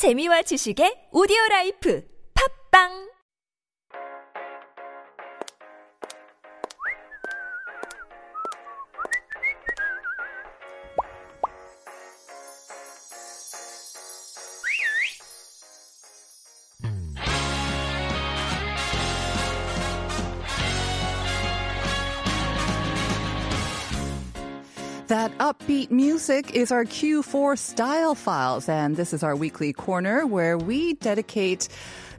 재미와 지식의 오디오 라이프. 팝빵 upbeat music is our Q4 Style Files, and this is our weekly corner where we dedicate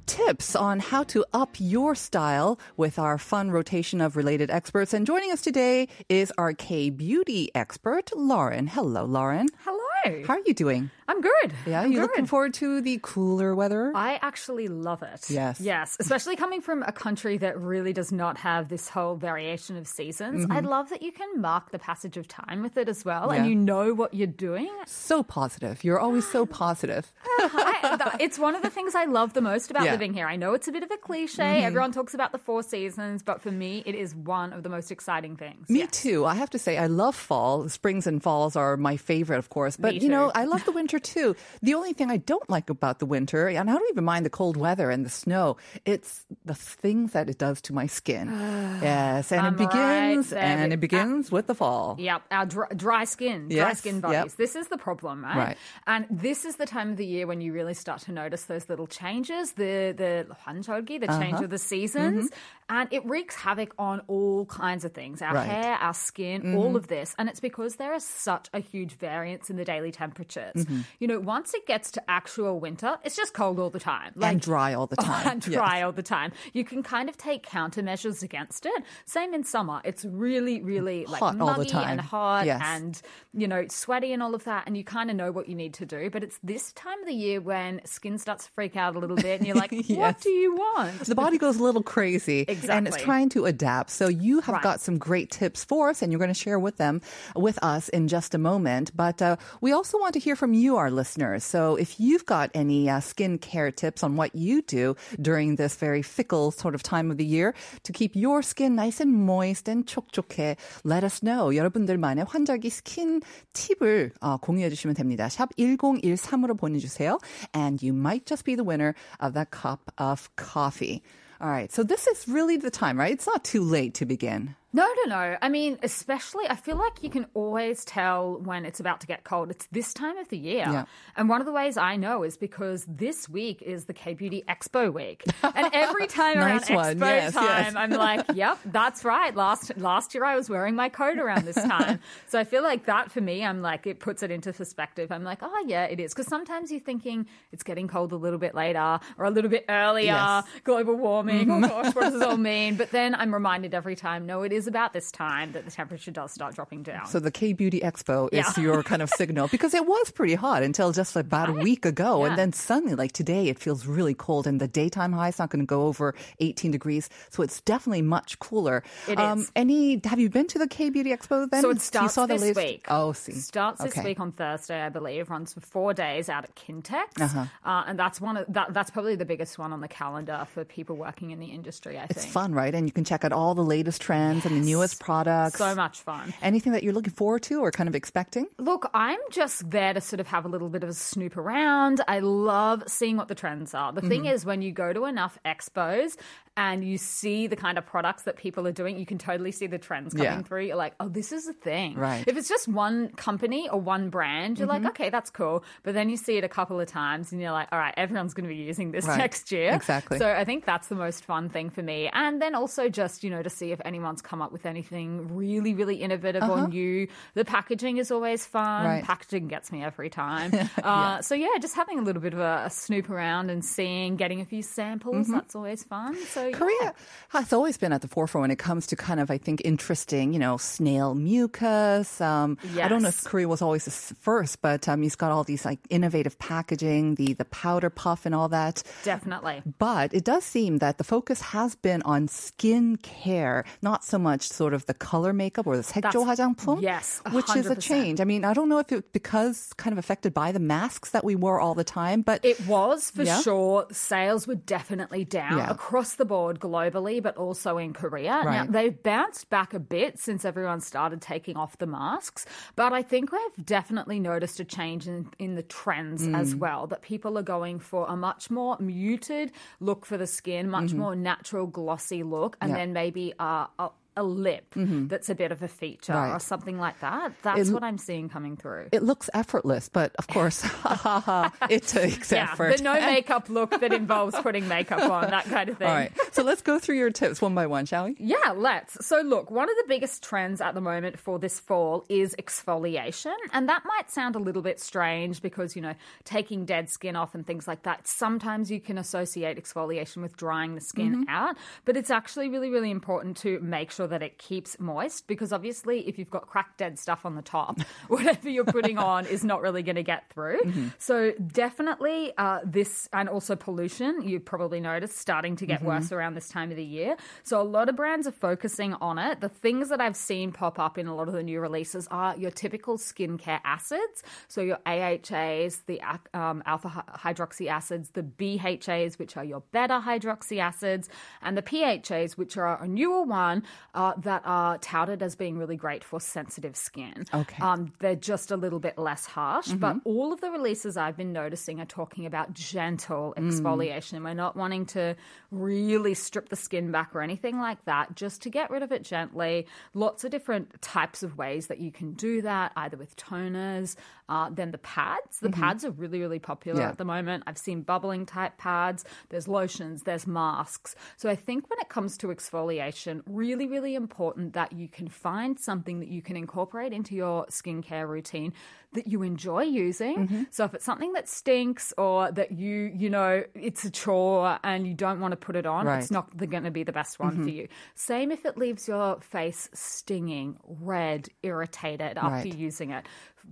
tips on how to up your style with our fun rotation of related experts. And joining us today is our K beauty expert, Lauren. Hello, Lauren. Hello. How are you doing? I'm good. Yeah, I'm you good. looking forward to the cooler weather? I actually love it. Yes. Yes. Especially coming from a country that really does not have this whole variation of seasons. I love that you can mark the passage of time with it as well and Mm-hmm. You know what you're doing. So positive. You're always so positive. I, it's one of the things I love the most about Yeah. living here. I know it's a bit of a cliche. Everyone talks about the four seasons, but for me, it is one of the most exciting things. Me Yes. too. I have to say, I love fall. Springs and falls are my favorite, of course. But, Me you know, too. I love the winter too. The only thing I don't like about the winter, and I don't even mind the cold weather and the snow, it's the things that it does to my skin. yes. And I'm it begins, right there and with- it begins with the fall. Yep, our dry, dry skin, dry Yes, skin yep. bodies. This is the problem, right? Right. And this is the time of the year when you really start to notice those little changes, the the 환절기, the change Uh-huh. of the seasons, and it wreaks havoc on all kinds of things, our Right. Mm-hmm. hair, our skin, all of this. And it's because there is such a huge variance in the daily temperatures. Mm-hmm. You know, once it gets to actual winter, it's just cold all the time, and dry all the time. and dry all the time. You can kind of take countermeasures against it. Same in summer. It's really, really like Hot all the muggy time. and hot Yes. and you know sweaty and all of that, and you kind of know what you need to do. But it's this time of the year when skin starts to freak out a little bit, and you're like, Yes. "What do you want?" The body goes a little crazy Exactly. and it's trying to adapt. So you have Right. got some great tips for us and you're going to share with them with us in just a moment. But uh, we also want to hear from you, our listeners. So if you've got any uh, skincare tips on what you do during this very fickle sort of time of the year to keep your skin nice and moist and 촉촉해, let us know. 여러분들만의 환절기 스킨 팁을 어, 공유해 주시면 됩니다. 샵 1013으로 보내주세요. And you might just be the winner of that cup of coffee. All right. So this is really the time, right? It's not too late to begin. No, no, no. I mean, especially, I feel like you can always tell when it's about to get cold. It's this time of the year. Yeah. And one of the ways I know is because this week is the K Beauty Expo week. And every time Nice around one. Expo Yes, time, yes. I'm like, yep, that's right. Last last year I was wearing my coat around this time. so I feel like that for me, I'm like, it puts it into perspective. I'm like, oh, yeah, it is. Because sometimes you're thinking it's getting cold a little bit later or a little bit earlier, Yes. global warming. Oh mm. gosh, what does it all mean? But then I'm reminded every time, no, it is about this time that the temperature does start dropping down. So the K Beauty Expo is Yeah. your kind of signal because it was pretty hot until just about a week ago. Yeah. And then suddenly, like today, it feels really cold and the daytime high is not going to go over 18 degrees. So it's definitely much cooler. It um, is. Any, have you been to the K Beauty Expo then? So it starts saw this latest- week. Oh, see. Starts this week on Thursday, I believe. Runs for four days out at Kintex, Uh-huh. uh, and that's one of that, that's probably the biggest one on the calendar for people working in the industry. I It's think It's fun, right? And you can check out all the latest trends and the newest products. so much fun. Anything that you're looking forward to or kind of expecting? Look, I'm just there to sort of have a little bit of a snoop around. I love seeing what the trends are. The Mm-hmm. thing is, when you go to enough expos and you see the kind of products that people are doing, you can totally see the trends coming Yeah. through. You're like, oh, this is a thing. Right. If it's just one company or one brand, you're Mm-hmm. like, okay, that's cool. But then you see it a couple of times and you're like, all right, everyone's going to be using this Right. next year. Exactly. So I think that's the most fun thing for me. And then also just, you know, to see if anyone's come up with anything really, really innovative or new. The packaging is always fun. Uh-huh. Right. Packaging gets me every time. uh, So yeah, just having a little bit of a, a snoop around and seeing, getting a few samples, that's always fun. So yeah. Mm-hmm. Korea has always been at the forefront when it comes to kind of, I think, interesting, you know, snail mucus. Um, I don't know if Yes. Korea was always the s- first, but um, he's got all these like innovative packaging, the the powder puff and all that. Definitely. But it does seem that the focus has been on skin care, not so much much sort of the color makeup or the 색조 화장품. yes, which is a 100%. change. I mean, I don't know if it because kind of affected by the masks that we wore all the time, but It was for Yeah. sure. Sales were definitely down Yeah. across the board globally, but also in Korea. Now, they've bounced back a bit since everyone started taking off the masks, but I think we've definitely noticed a change in, in the trends Mm. as well. That people are going for a much more muted look for the skin, much more natural, glossy look, and Mm-hmm. Then maybe uh, a a lip mm-hmm. that's a bit of a feature Right. or something like that. That's It- what I'm seeing coming through. it looks effortless. But of course, it takes yeah, effort. the no makeup look that involves putting makeup on, that kind of thing. all right, so let's go through your tips one by one, shall we? Yeah, let's. So, look, one of the biggest trends at the moment for this fall is exfoliation. And that might sound a little bit strange because, you know, taking dead skin off and things like that, sometimes you can associate exfoliation with drying the skin mm-hmm. out. But it's actually really, really important to make sure that it keeps moist because obviously, if you've got cracked dead stuff on the top, whatever you're putting on is not really going to get through. So, definitely uh, this, and also pollution, you probably noticed starting to get worse around this time of the year. So, a lot of brands are focusing on it. The things that I've seen pop up in a lot of the new releases are your typical skincare acids. So, your AHAs, the um, alpha hydroxy acids, the BHAs, which are your beta hydroxy acids, and the PHAs, which are a newer one uh, that are touted as being really great for sensitive skin. Okay. Um, they're just a little bit less harsh, but all of the releases I've been noticing are talking about gentle exfoliation. And we're not wanting to really strip the skin back or anything like that, just to get rid of it gently. Lots of different types of ways that you can do that, either with toners, uh, then the pads. The mm-hmm. pads are really, really popular Yeah. at the moment. I've seen bubbling type pads, there's lotions, there's masks. So I think when it comes to exfoliation, really, really important that you can find something that you can incorporate into your skincare routine that you enjoy using. Mm-hmm. So if it's something that stinks or that you, you know, it's a chore and you don't want to put it on, Right. it's not going to be the best one for mm-hmm. you. Same if it leaves your face stinging, red, irritated after Right. using it.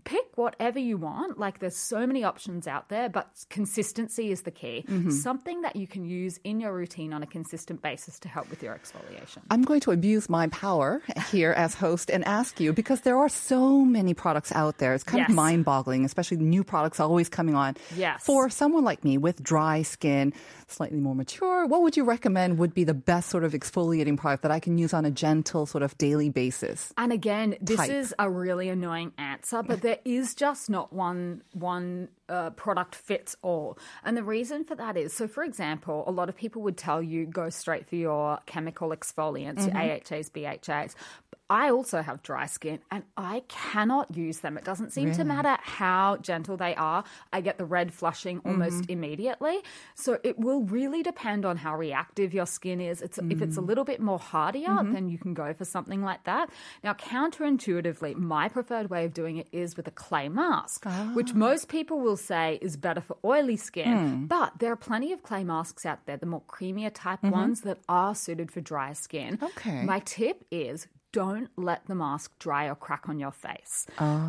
Pick whatever you want. Like there's so many options out there, but consistency is the key. Mm-hmm. Something that you can use in your routine on a consistent basis to help with your exfoliation. I'm going to abuse my power here as host and ask you because there are so many products out there. It's kind Yes. of mind boggling, especially new products always coming on. Yes. For someone like me with dry skin, slightly more mature, what would you recommend would be the best sort of exfoliating product that I can use on a gentle sort of daily basis? And again, this type. is a really annoying answer, but there is just not one one uh, product fits all. And the reason for that is, so for example, a lot of people would tell you go straight for your chemical exfoliants, your mm-hmm. AHAs, BHAs. I also have dry skin and I cannot use them. It doesn't seem to matter how gentle they are. I get the red flushing almost mm-hmm. immediately. So it will really depend on how reactive your skin is. It's if it's a mm. little bit more hardier, mm-hmm. then you can go for something like that. Now, counterintuitively, my preferred way of doing it is with a clay mask, which ah. most people will say is better for oily skin. Hmm. But there are plenty of clay masks out there, the more creamier type mm-hmm. ones that are suited for dry skin. Okay. My tip is don't let the mask dry or crack on your face.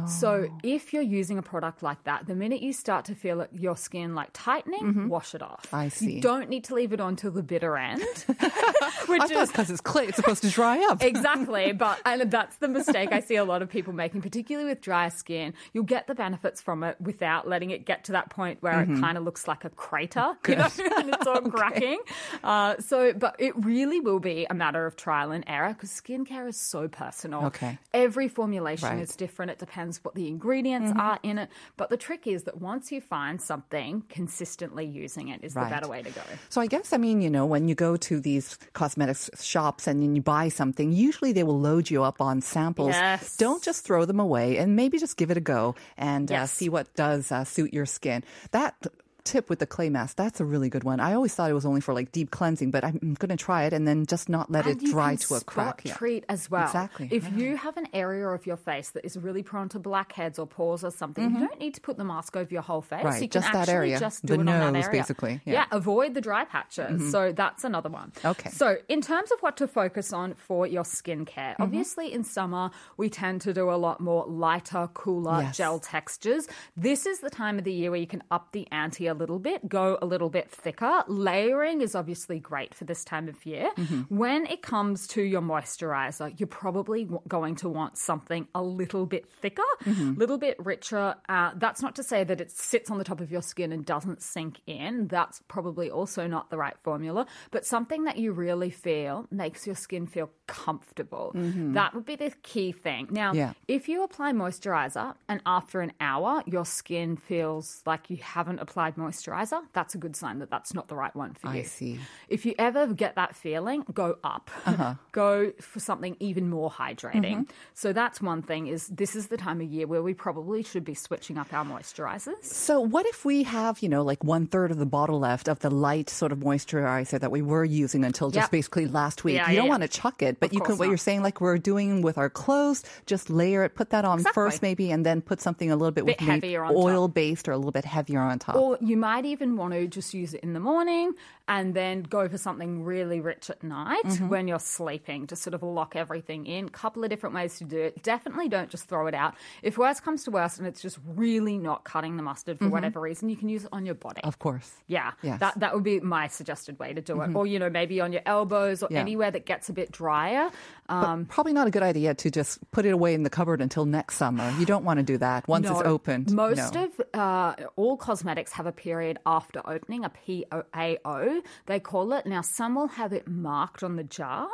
So if you're using a product like that, the minute you start to feel it, your skin like tightening, wash it off. I see. You don't need to leave it on till the bitter end, which I thought is because it's clay, it's supposed to dry up. exactly but and that's the mistake i see a lot of people making particularly with dry skin you'll get the benefits from it without letting it get to that point where Mm-hmm. it kind of looks like a crater you know and it's all cracking uh, so but it really will be a matter of trial and error because skincare is so personal Okay. every formulation Right. Mm-hmm. is different it depends what the ingredients are in it but the trick is that once you find something consistently using it is Right. the better way to go So I guess I mean, you know, when you go to these cosmetics shops and then you buy something, usually they will load you up on samples. Yes. Don't just throw them away and maybe just give it a go and uh, see what does uh, suit your skin. That tip with the clay mask, that's a really good one. I always thought it was only for like deep cleansing, but I'm going to try it and then just not let And it dry to a crack. Yeah. treat as well. Exactly, If yeah. you have an area of your face that is really prone to blackheads or pores or something, you don't need to put the mask over your whole face. Mm-hmm. Right, you can just that actually area. just The do it on that area. basically, yeah. Mm-hmm. avoid the dry patches. So that's another one. Okay. So in terms of what to focus on for your skincare, Mm-hmm. obviously in summer we tend to do a lot more lighter, cooler Yes. gel textures. This is the time of the year where you can up the ante a little bit, go a little bit thicker. Layering is obviously great for this time of year. Mm-hmm. When it comes to your moisturizer, you're probably going to want something a little bit thicker, a little bit richer. Uh, that's not to say that it sits on the top of your skin and doesn't sink in. That's probably also not the right formula, but something that you really feel makes your skin feel comfortable. Mm-hmm. That would be the key thing. Now, Yeah. if you apply moisturizer and after an hour your skin feels like you haven't applied moisturizer, that's a good sign that that's not the right one for you. I see. If you ever get that feeling, go up. Uh-huh. go for something even more hydrating. Mm-hmm. So that's one thing is this is the time of year where we probably should be switching up our moisturizers. So, what if we have, you know, like one third of the bottle left of the light sort of moisturizer that we were using until just Yep. basically last week? Yeah, you yeah, don't yeah. want to chuck it, but Of you can, what you're saying, like we're doing with our clothes, just layer it, put that on Exactly. first maybe, and then put something a little bit, Bit with heavier on top. oil based or a little bit heavier on top. Or you might even want to just use it in the morning and then go for something really rich at night Mm-hmm. when you're sleeping to sort of lock everything in. Couple of different ways to do it. Definitely don't just throw it out. If worse comes to worse and it's just really not cutting the mustard for whatever reason, you can use it on your body. Mm-hmm. Of course. Yeah, Yes. Mm-hmm. that that would be my suggested way to do it. Or you know maybe on your elbows or Yeah. anywhere that gets a bit drier. Um, But probably not a good idea to just put it away in the cupboard until next summer. You don't want to do that once it's opened. Most no. of uh, all cosmetics have a period after opening, a PAO, they call it. Now, some will have it marked on the jar.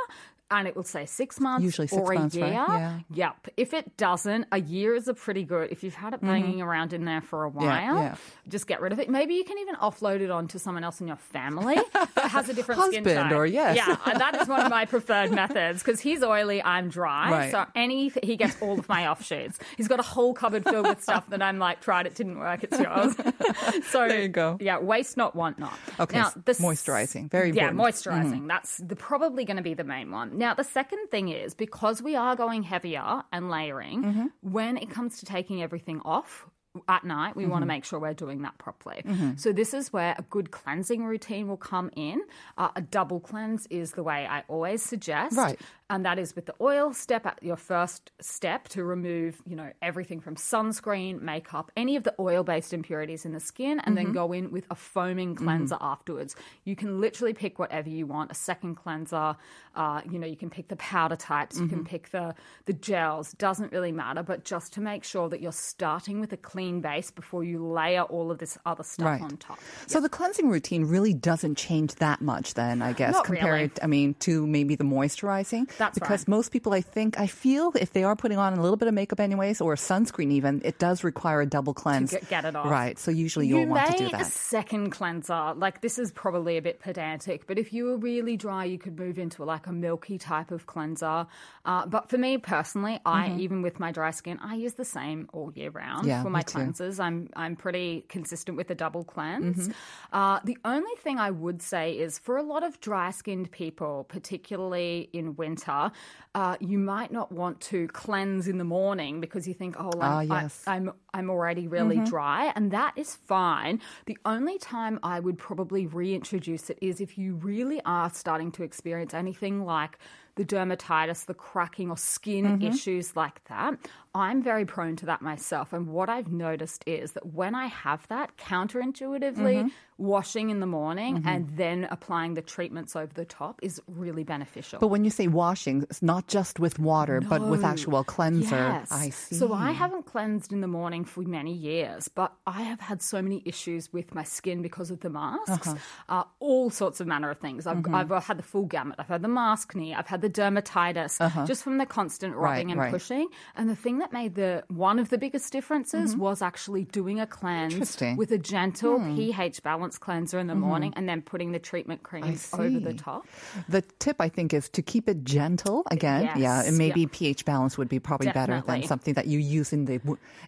And it will say six months Usually six or a months, right? year. Yeah. Yep. If it doesn't, a year is a pretty good. If you've had it banging around in there for a while, Mm-hmm. yeah. just get rid of it. Maybe you can even offload it onto someone else in your family that has a different skin Husband tone. or- yes. Yeah, and that is one of my preferred methods because he's oily, I'm dry. Right. So any he gets all of my offshoots. He's got a whole cupboard filled with stuff that I'm like, tried it, didn't work, it's yours. so There you go. Yeah, waste not, want not. Okay, Now, s- the s- moisturizing. Very Yeah, important. Mm-hmm. moisturizing. That's the, probably going to be the main one. Now, the second thing is because we are going heavier and layering, Mm-hmm. when it comes to taking everything off. At night, we Mm-hmm. want to make sure we're doing that properly. So, this is where a good cleansing routine will come in. Uh, a double cleanse is the way I always suggest Right. And that is with the oil step at your first step to remove you know everything from sunscreen makeup any of the oil based impurities in the skin and then mm-hmm. go in with a foaming mm-hmm. cleanser afterwards you can literally pick whatever you want a second cleanser uh, you know you can pick the powder types you can mm-hmm. pick the the gels doesn't really matter but just to make sure that you're starting with a clean base before you layer all of this other stuff Right. on top So the cleansing routine really doesn't change that much then, I guess, Not compared, really. I mean, to maybe the moisturizing. That's because right. most people, I think, I feel if they are putting on a little bit of makeup anyways, or sunscreen even, it does require a double cleanse. get- get it off. Right. So usually you you'll want may to do that. a second cleanser. Like this is probably a bit pedantic, but if you were really dry, you could move into like a milky type of cleanser. Uh, but for me personally, I even with my dry skin, I use the same all year round Mm-hmm. Yeah, for my too. cleansers. I'm I'm pretty consistent with the double cleanse. Mm-hmm. Uh, the only thing I would say is for a lot of dry skinned people, particularly in winter, uh, you might not want to cleanse in the morning because you think, oh, Ah, I'm, I- yes. I'm I'm already really dry, and that is fine. The only time I would probably reintroduce it is if you really are starting to experience anything like the dermatitis, the cracking, or skin issues like that. I'm very prone to that myself, and what I've noticed is that when I have that, counterintuitively, washing in the morning and then applying the treatments over the top is really beneficial. But when you say washing, it's not just with water, but with actual cleanser. Yes. I see. So I haven't cleansed in the morning for many years, but I have had so many issues with my skin because of the masks. Uh-huh. Uh, all sorts of manner of things. I've, Mm-hmm. I've had the full gamut. I've had the maskne. I've had the dermatitis just from the constant rubbing and Uh-huh. right. pushing. And the thing that made the one of the biggest differences was actually doing a cleanse Mm-hmm. Hmm. with a gentle pH balance cleanser in the morning and then putting the treatment creams over the top. The tip, I think, is to keep it gentle again. Yes, Yeah, and maybe yeah. pH balance would be probably better than something that you use in the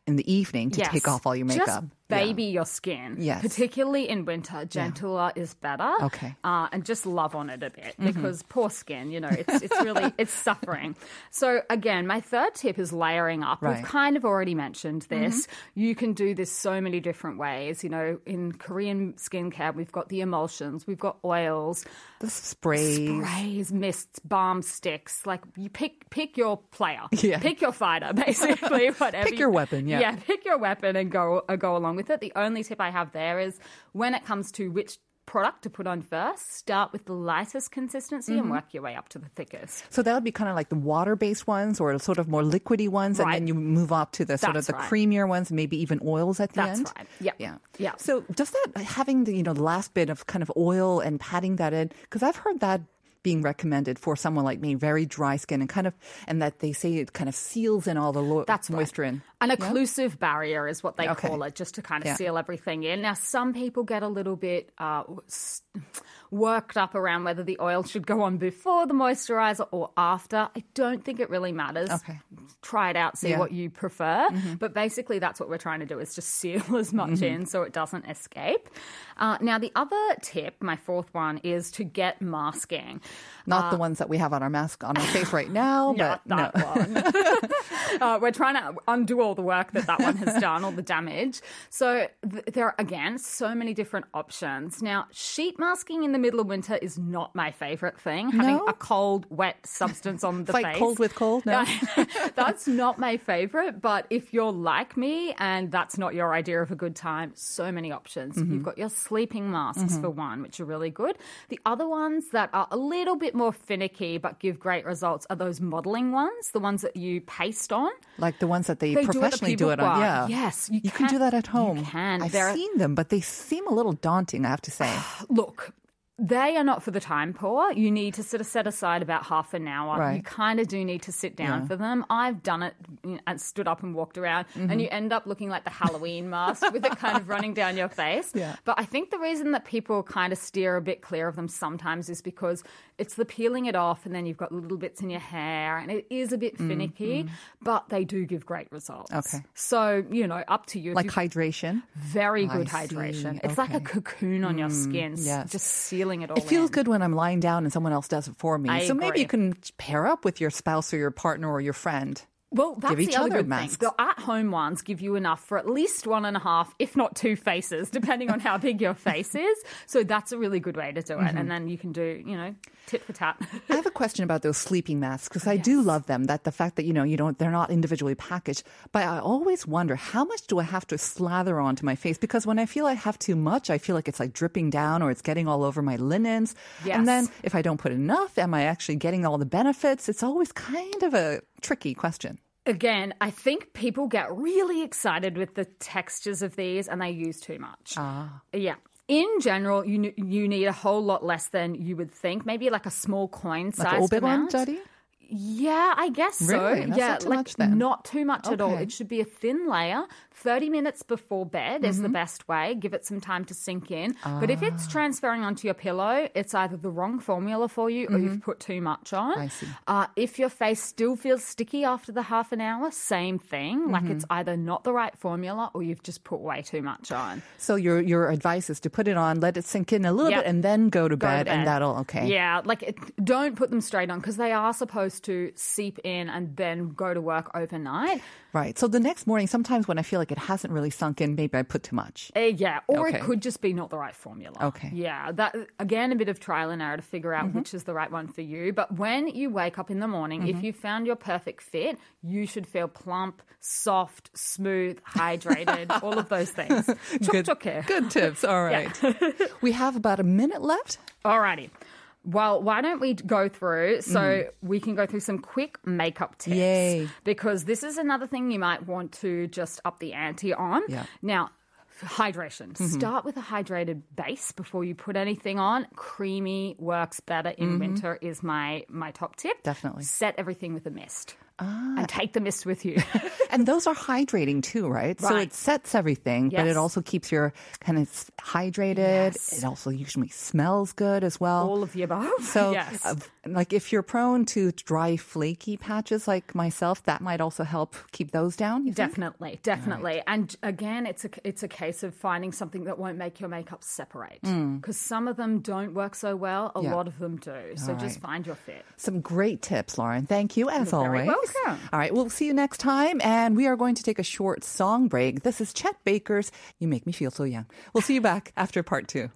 in the evening to take off all your makeup. Just Yeah. baby your skin. Yes. Particularly in winter, gentler is better. Okay. Uh, and just love on it a bit because poor skin, you know, it's, it's really, it's suffering. So again, my third tip is layering up. Right. We've kind of already mentioned this. You can do this so many different ways. You know, in Korean skincare, we've got the emulsions, we've got oils, The sprays. sprays, mists, balm sticks. Like you pick pick your player, Yeah. pick your fighter, basically. Whatever. Pick your weapon, yeah. yeah. Pick your weapon and go uh, go along with it. The only tip I have there is when it comes to which product to put on first, start with the lightest consistency Mm-hmm. and work your way up to the thickest. So that would be kind of like the water-based ones, or sort of more liquidy ones, and then you move up to the sort of the right. creamier ones, maybe even oils at the That's end. right. Yep. Yeah. Yeah. So does that having the you know the last bit of kind of oil and patting that in? Because I've heard that being recommended for someone like me, very dry skin, and kind of and that they say it kind of seals in all the lo- That's right. moisture in. An occlusive barrier is what they Okay. call it, just to kind of Yeah. seal everything in. Now, some people get a little bit uh, worked up around whether the oil should go on before the moisturizer or after. I don't think it really matters. Okay. Try it out, see Yeah. Mm-hmm. what you prefer. But basically, that's what we're trying to do is just seal as much in so it doesn't escape. Uh, now, the other tip, my fourth one, is to get masking. Not the ones that we have on our mask on our face right now, but no. one. uh, we're trying to undo all the work that that one has done, all the damage. So th- there are again so many different options. Now, sheet masking in the middle of winter is not my favorite thing. Having No? a cold, wet substance on the face. cold with cold. No. that's not my favorite, but if you're like me and that's not your idea of a good time, so many options. Mm-hmm. You've got your sleeping masks for one, which are really good. The other ones that are a little bit more finicky but give great results are those modeling ones, the ones that you paste on. Like the ones that they, They do professionally do it on. Yeah. Yes, you you can, do that at home. you can. I've They're- seen them, but they seem a little daunting. I have to say. Look, they are not for the time poor. You need to sort of set aside about half an hour. Right. You kind of do need to sit down for them. I've done it you know, and stood up and walked around, Mm-hmm. and you end up looking like the Halloween mask with it kind of running down your face. Yeah. But I think the reason that people kind of steer a bit clear of them sometimes is because it's the peeling it off, and then you've got little bits in your hair, and it is a bit finicky, but they do give great results. Mm, Okay. So, you know, up to you. Like hydration. very I good see. hydration. It's like a Okay. Mm, cocoon on your skin, s- yes. just it all It feels in. good when I'm lying down and someone else does it for me. I so maybe you can pair up with your spouse or your partner or your friend. Well, that's Give each the other other good masks. thing. The at-home ones give you enough for at least one and a half, if not two faces, depending on how big your face is. So that's a really good way to do it. Mm-hmm. And then you can do, you know, tit for tat. I have a question about those sleeping masks because I do love them. That the fact that you know you don't they're not individually packaged, but I always wonder how much do I have to slather onto my face because when I feel I have too much, I feel like it's like dripping down or it's getting all over my linens. Yes. And then if I don't put enough, am I actually getting all the benefits? It's always kind of a tricky question. Again, I think people get really excited with the textures of these and they use too much. Ah. Yeah. In general, you you need a whole lot less than you would think. Maybe like a small coin Like size Obi Wan amount. Daddy? Yeah, I guess so. Really? That's yeah, not too like much then. not too much at all. It should be a thin layer. 30 minutes before bed is Mm-hmm. the best way. Give it some time to sink in. But if it's Ah. transferring onto your pillow, it's either the wrong formula for you or you've put too much on. Mm-hmm. I see. Uh, if your face still feels sticky after the half an hour, same thing. Like it's Mm-hmm. either not the right formula or you've just put way too much on. So your your advice is to put it on, let it sink in a little Yep. bit, and then go to, Go to bed, and that'll okay. Yeah, like it, don't put them straight on because they are supposed to seep in and then go to work overnight. Right. So the next morning, sometimes when I feel like it hasn't really sunk in, maybe I put too much. Uh, yeah, or Okay. it could just be not the right formula. Okay. Yeah, that again a bit of trial and error to figure out Mm-hmm. which is the right one for you. But when you wake up in the morning, Mm-hmm. if you found your perfect fit, you should feel plump, soft, smooth, hydrated, all of those things. Good, good tips. All right. we have about a minute left. Alrighty. Well, why don't we go through so we can go through some quick makeup tips? Mm-hmm. Yay. Because this is another thing you might want to just up the ante on. Yeah. Now, hydration. Start with a hydrated base before you put anything on. Creamy works better in winter is my my top tip. Definitely. Set everything with a mist. And take the mist with you. And those are hydrating too, right? So it sets everything, but it also keeps your kind of hydrated. Yes. It also usually smells good as well. all of the above. so, yes. uh, like if you're prone to dry, flaky patches like myself, that might also help keep those down. you think? Definitely, definitely. And again, it's a it's a case of finding something that won't make your makeup separate because some of them don't work so well. A Mm. Yeah. lot of them do. So just right. find your fit. Some great tips, Lauren. Thank you as You're very All right, we'll see you next time, and we are going to take a short song break. This is Chet Baker's "You Make Me Feel So Young." We'll see you back after part two.